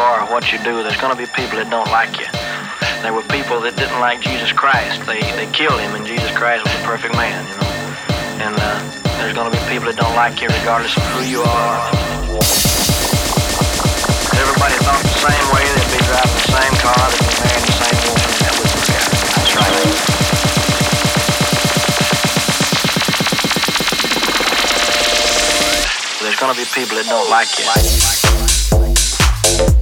are or what you do, there's going to be people that don't like you. There were people that didn't like Jesus Christ. They they killed him, and Jesus Christ was a perfect man, you know. And uh, there's going to be people that don't like you regardless of who you are. Everybody thought the same way. They'd be driving the same car. They'd be marrying the same woman. That wouldn't work out. That's right. Gonna be people that don't like you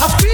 I feel